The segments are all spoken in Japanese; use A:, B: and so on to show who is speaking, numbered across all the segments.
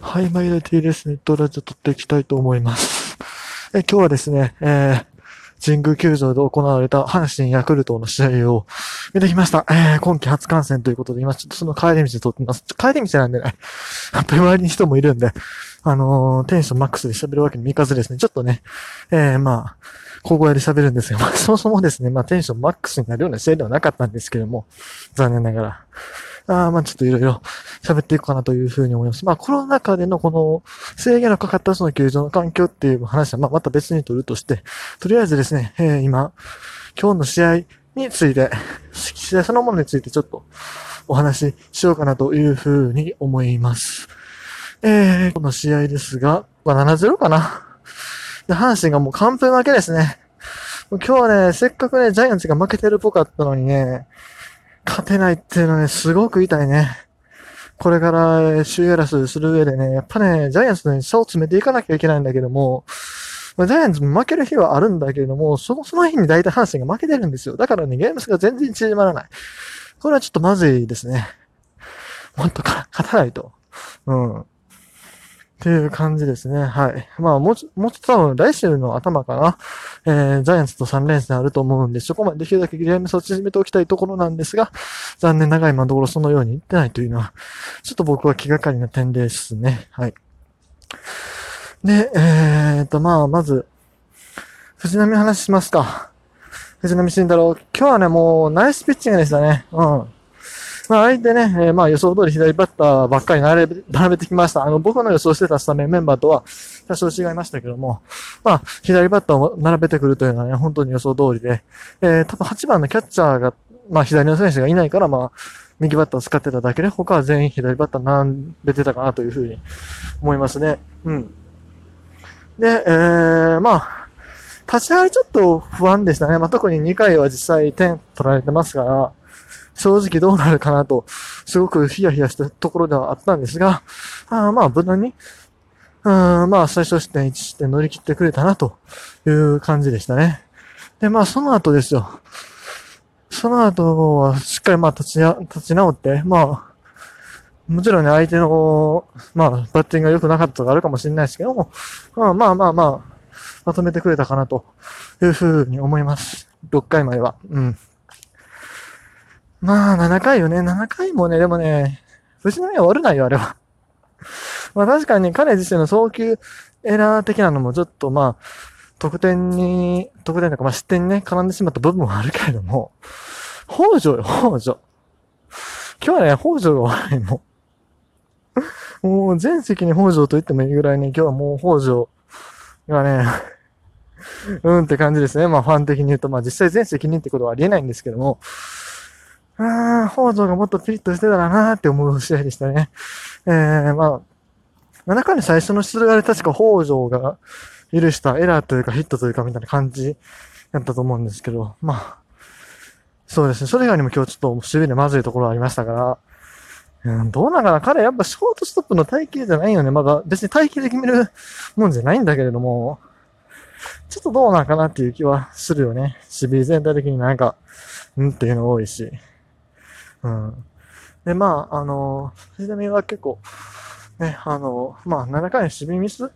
A: はい、マイル TLS ネットラジオ撮っていきたいと思います。え今日はですね、えー、神宮球場で行われた阪神ヤクルトの試合を見てきました。えー、今季初観戦ということで、今ちょっとその帰り道で撮ってます。帰り道なんでね、やっぱり周りに人もいるんで、あのー、テンションマックスで喋るわけにもいかずですね、ちょっとね、えー、まあ、小声で喋るんですが、まあ、そもそもですね、まあ、テンションマックスになるような試合ではなかったんですけども、残念ながら。あまあちょっといろいろ 喋っていくかなというふうに思います。まあコロナ禍でのこの制限のかかったその球場の環境っていう話はまあまた別に取るとして、とりあえずですね、えー、今、今日の試合について、試合そのものについてちょっとお話ししようかなというふうに思います。えー、この試合ですが、ま、7-0かな。で、阪神がもう完封負けですね。今日はね、せっかくね、ジャイアンツが負けてるっぽかったのにね、勝てないっていうのはね、すごく痛いね。これからシューエラスする上でね、やっぱね、ジャイアンツの差を詰めていかなきゃいけないんだけども、ジャイアンツも負ける日はあるんだけれども、その、その日に大体阪神が負けてるんですよ。だからね、ゲーム数が全然縮まらない。これはちょっとまずいですね。もっとか、勝たないと。うん。っていう感じですね。はい。まあ、もうち、もちょっと多分来週の頭かな。えー、ジャイアンツと3連戦あると思うんで、そこまでできるだけゲーム差を縮めておきたいところなんですが、残念ながら今のところそのように言ってないというのは、ちょっと僕は気がかりな点ですね。はい。で、えーと、まあ、まず、藤波話しますか。藤波慎太郎。今日はね、もう、ナイスピッチングでしたね。うん。まあ、相手ね、え、まあ予想通り左バッターばっかり並べ並べてきました。あの、僕の予想してたスタメンメンバーとは多少違いましたけども、まあ、左バッターを並べてくるというのはね、本当に予想通りで、えー、多分8番のキャッチャーが、まあ左の選手がいないから、まあ、右バッターを使ってただけで、他は全員左バッター並べてたかなというふうに思いますね。うん。で、えー、まあ、立ち上がりちょっと不安でしたね。まあ、特に2回は実際点取られてますから、正直どうなるかなと、すごくヒヤヒヤしたところではあったんですが、あまあ、無難に、うん、まあ、最初失点1失点乗り切ってくれたなという感じでしたね。で、まあ、その後ですよ。その後は、しっかりまあ、立ちや、立ち直って、まあ、もちろんね、相手の、まあ、バッティングが良くなかったとかあるかもしれないですけども、まあまあまあまあ、まとめてくれたかなというふうに思います。6回までは。うん。まあ、7回よね。7回もね、でもね、藤波は悪ないよ、あれは。まあ確かに彼自身の送球エラー的なのもちょっとまあ、得点に、得点とか、まあ失点にね、絡んでしまった部分はあるけれども、北条よ、北条。今日はね、北条が悪いもん。もう全席に北条と言ってもいいぐらいね、今日はもう北条がね、うんって感じですね。まあファン的に言うと、まあ実際全責任ってことはありえないんですけども、ああ、北条がもっとピリッとしてたらなーって思う試合でしたね。えー、まあ、7回の最初の出塁で確か北条が許したエラーというかヒットというかみたいな感じだったと思うんですけど、まあ、そうですね。それ以外にも今日ちょっと守備でまずいところありましたから、うん、どうなんかな？彼やっぱショートストップの体型じゃないよね。まだ別に体型で決めるもんじゃないんだけれども、ちょっとどうなんかなっていう気はするよね。守備全体的になんか、うんっていうの多いし。うん。で、まあ、あの、藤波は結構、ね、あの、まあ、7回の守備ミス？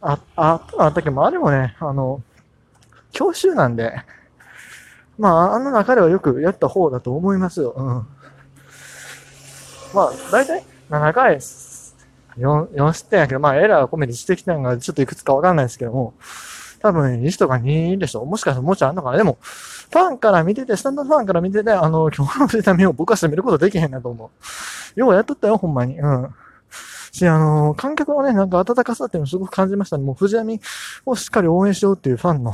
A: あ、あったっけど、まあ、あれもね、あの、教習なんで、まあ、あの中ではよくやった方だと思いますよ。うん。まあ、大体、7回、4、4失点やけど、まあ、エラーを込めてしてきたのがちょっといくつかわかんないですけども、多分1とか2でしょもしかしたらもうちょいあんのかなでも、ファンから見てて、スタンドファンから見てて、あの、今日の藤波を僕は攻めることできへんなと思う。ようやっとったよ、ほんまに。うん。し、あの、観客のね、なんか温かさっていうのをすごく感じましたね。もう藤波をしっかり応援しようっていうファンの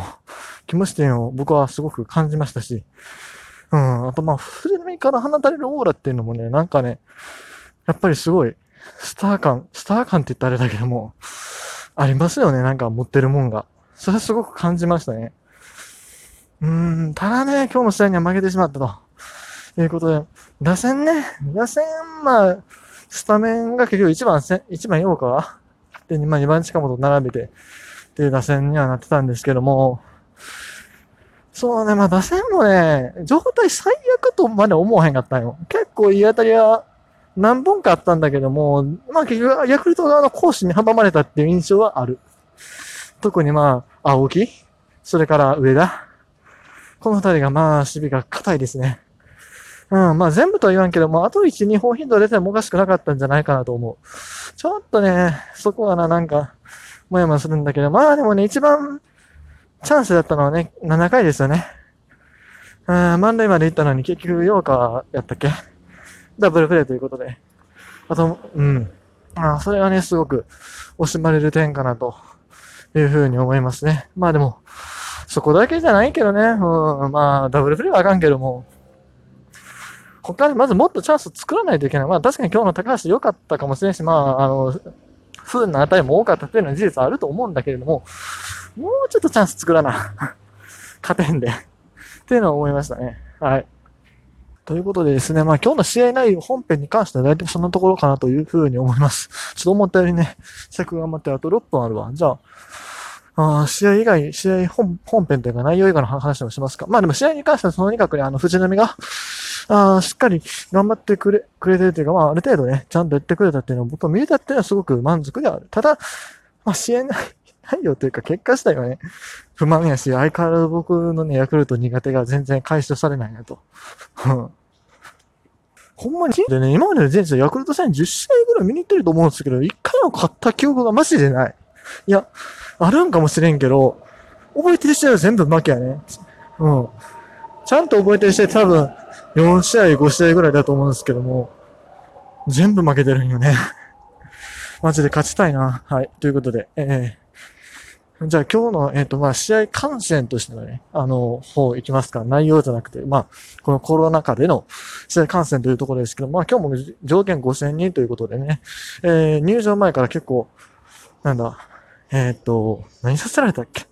A: 気持ちっていうのを僕はすごく感じましたし、うん。あと、まあ、藤波から放たれるオーラっていうのもね、なんかね、やっぱりすごい、スター感、スター感って言ったらあれだけども、ありますよね、なんか持ってるもんが。それはすごく感じましたね。うーん、ただね、今日の試合には負けてしまったと。いうことで、打線ね、打線、まあ、スタメンが結局1番、1番用かで、まあ2番近本並べて、っていう打線にはなってたんですけども、そうね、まあ打線もね、状態最悪とまで思わへんかったんよ。結構いい当たりは何本かあったんだけども、まあ結局、ヤクルト側の講師に阻まれたっていう印象はある。特にまあ、青木、それから上田？この二人がまあ、守備が硬いですね。うん、まあ全部とは言わんけども、あと1、2本ヒット出てもおかしくなかったんじゃないかなと思う。ちょっとね、そこはな、なんか、もやもやするんだけど、まあでもね、一番チャンスだったのはね、7回ですよね。うん、満塁まで行ったのに結局、ヨーカーやったっけ？ダブルプレイということで。あと、うん。あそれはね、すごく惜しまれる点かなというふうに思いますね。まあでも、そこだけじゃないけどね。うん、まあ、ダブルプレイはあかんけども、他にまずもっとチャンス作らないといけない。まあ確かに今日の高橋良かったかもしれないし、まあ、あの、不運な値も多かったというのは事実あると思うんだけれども、もうちょっとチャンス作らな。勝てんで。っていうのは思いましたね。はい。ということでですね、まあ今日の試合内容本編に関しては大体そんなところかなというふうに思います。ちょっと思ったよりね、尺が余ってあと6分あるわ。じゃあ、あ試合以外、試合本本編というか内容以外の話もしますか。まあでも試合に関してはとにかくね、あの藤波が、あしっかり頑張ってくれ、くれてるというか、まあ、ある程度ね、ちゃんとやってくれたっていうのを僕は見れたっていうのはすごく満足である。ただ、まあ、支援内容というか、結果自体はね、不満やし、相変わらず僕のね、ヤクルト苦手が全然解消されないなと。ほんまに、でね、今までの前世ヤクルト戦10試合ぐらい見に行ってると思うんですけど、1回も勝った記憶がマジでない。いや、あるんかもしれんけど、覚えてる試合は全部負けやね。うん。ちゃんと覚えてる試合多分、4試合、5試合ぐらいだと思うんですけども、全部負けてるんよね。マジで勝ちたいな。はい。ということで、えー、じゃあ今日の、えっ、ー、と、まあ、試合観戦としてのね、あの、方行きますか。内容じゃなくて、まあ、このコロナ禍での試合観戦というところですけど、まあ今日も上限5000人ということでね、えー、入場前から結構、なんだ、えっ、ー、と、何させられたっけ？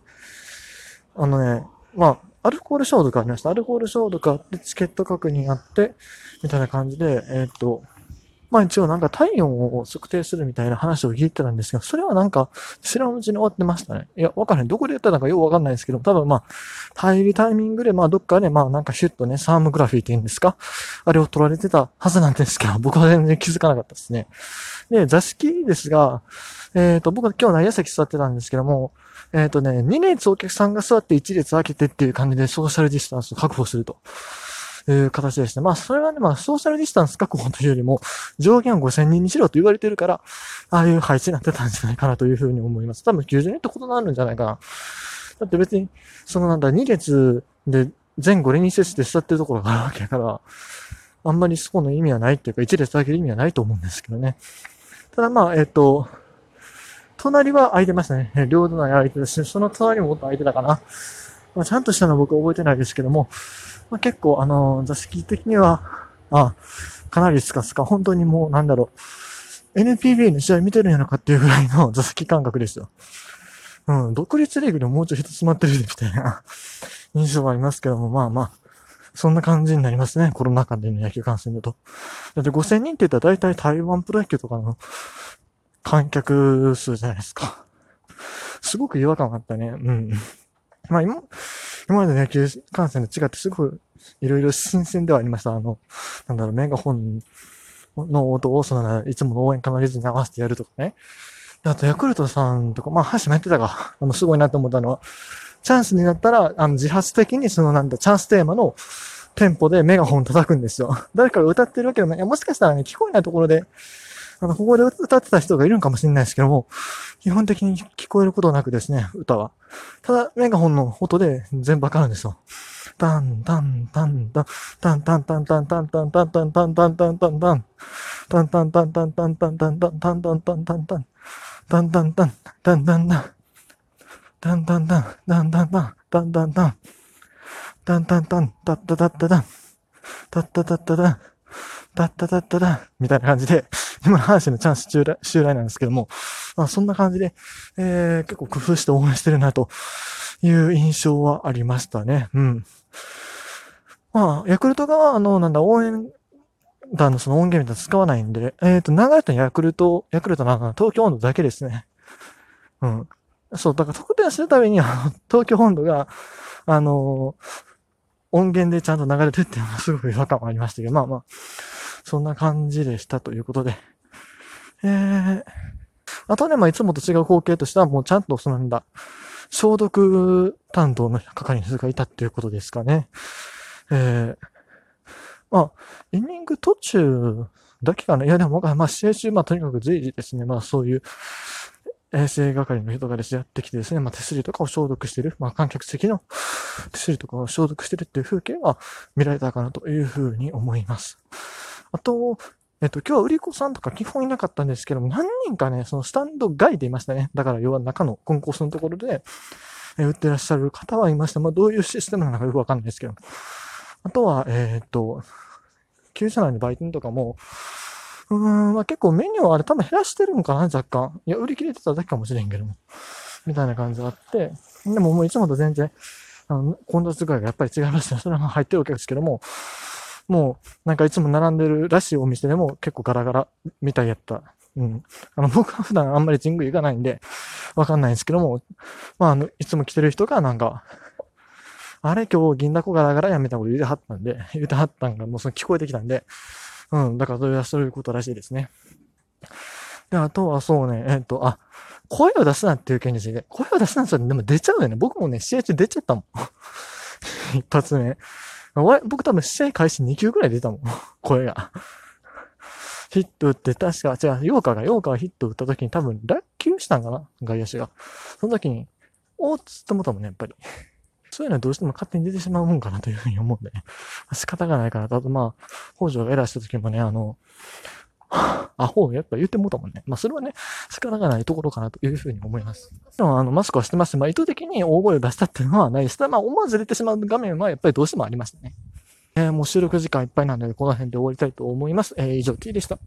A: あのね、まあ、アルコール消毒ありました。アルコール消毒あって、チケット確認あって、みたいな感じで、え、っと、まあ一応なんか体温を測定するみたいな話を聞いてたんですけど、それはなんか知らんうちに終わってましたね。いや、わからへん。どこでやったのかよくわかんないですけど、多分まあ、入りタイミングでまあどっかでまあなんかシュッとね、サームグラフィーって言うんですか？あれを取られてたはずなんですけど、僕は全然気づかなかったですね。で、座敷ですが、えっ、ー、と、僕は今日内野席座ってたんですけども、えっ、ー、とね、2列お客さんが座って1列開けてっていう感じでソーシャルディスタンスを確保すると。いう形でした。まあ、それはね、まあ、ソーシャルディスタンス確保というよりも、上限を5000人にしろと言われてるから、ああいう配置になってたんじゃないかなというふうに思います。多分90人ってことになるんじゃないかな。だって別に、そのなんだ、2列で前後連2節で座ってるところがあるわけだから、あんまりそこの意味はないっていうか、1列開ける意味はないと思うんですけどね。ただまあ、えっ、と、隣は空いてましたね。両隣空いてたし、その隣ももっと空いてたかな。まあ、ちゃんとしたのは僕覚えてないですけども、まあ、結構あの、座敷的には、あ、かなりスカスカ、本当にもうなんだろう、NPB の試合見てるんやのかっていうぐらいの 座席感覚ですよ。うん、独立リーグでもうちょい人詰まってるみたいな 印象はありますけども、まあまあ、そんな感じになりますね。コロナ禍での野球観戦だと。だって5000人って言ったら大体台湾プロ野球とかの観客数じゃないですか。すごく違和感があったね。うん。まあ今、今までの野球観戦と違ってすごくいろいろ新鮮ではありました。あの、なんだろう、メガホンの音をその、いつもの応援歌のリズムに合わせてやるとかね。あと、ヤクルトさんとか、まあ、橋もやってたか、あの、すごいなと思ったのは、チャンスになったら、あの、自発的にその、なんだ、チャンステーマのテンポでメガホン叩くんですよ。誰かが歌ってるわけでもない。いや、もしかしたらね、聞こえないところで、ここで歌ってた人がいるんかもしれないですけども、基本的に聞こえることなくですね、歌は。ただ、メガホンの音で全部わかるんですよ。タンタンタンタン、タンタンタンタンタンタンタンタンタンタンタンタンタン、タンタンタンタンタンタンタンタンタンタンタンタンタン、タンタンタン、タンタンタン、タンタンタン、タンタンタン、タンタンタン、タンタンタン、タッタタッタタン、タッタタッタタン、タッタタッタタン、みたいな感じで、今の話のチャンス襲来襲来なんですけども、まあ、そんな感じで、えー、結構工夫して応援してるなという印象はありましたね。うん。まあ、ヤクルト側あの、なんだ、応援団のその音源みたいな使わないんで、えっ、ー、と、流れたヤクルト、ヤクルトなんか東京温度だけですね。うん。そう、だから特定するためには、東京温度が、あの音源でちゃんと流れてっていうのがすごく違和感はありましたけど、まあまあ、そんな感じでしたということで。えー、あとね、まあいつもと違う光景としてはもうちゃんとそのんだ、消毒担当の係員がいたっていうことですかね。えー、まあ、イニング途中だけかな。いやでも、まあ試合中、まあとにかく随時ですね、まあそういう衛生係の人がですね、やってきてですね、まあ手すりとかを消毒してる、まあ観客席の 手すりとかを消毒してるっていう風景は見られたかなというふうに思います。あと、えっと、今日は売り子さんとか基本いなかったんですけども、何人かね、そのスタンド外でいましたね。だから要は中のコンコースのところで、え売ってらっしゃる方はいました。まあどういうシステムなのかよくわかんないですけど。あとは、えー、っと、旧車内の売店とかも、うん、まあ、結構メニューはあれ多分減らしてるんかな、若干。いや、売り切れてただけかもしれんけども。みたいな感じがあって、でももういつもと全然、あの、混雑具合がやっぱり違いました。それは入ってるわけですけども、もう、なんかいつも並んでるらしいお店でも結構ガラガラみたいやった。うん。あの、僕は普段あんまり神宮行かないんで、わかんないんですけども、まあ、あの、いつも来てる人がなんか、あれ今日銀だこガラガラやみたいなこと言うてはったんで、言うてはったんがもうその聞こえてきたんで、うん、だからそれはそういうことらしいですね。で、あとはそうね、えっ、と、あ、声を出すなっていう件について、声を出すなってでも出ちゃうよね。僕もね、試合中出ちゃったもん。一発目。僕多分試合開始2球くらい出たもん。声が。ヒット打って、確か、違う、ヨーカが、ヨーカがヒット打った時に多分落球したんかな外野手が。その時に、おーっつって思ったもんね、やっぱり。そういうのはどうしても勝手に出てしまうもんかなというふうに思うんで、ね、仕方がないかなと。あとまあ、北条がエラーした時もね、あの、アホやっぱ言ってもうたもんね。まあそれはね、仕方がないところかなというふうに思います。でもあの、マスクはしてます。まあ意図的に大声を出したっていうのはないです。ただまあ思わず出てしまう画面はやっぱりどうしてもありましたね。えー、もう収録時間いっぱいなので、この辺で終わりたいと思います。えー、以上 T でした。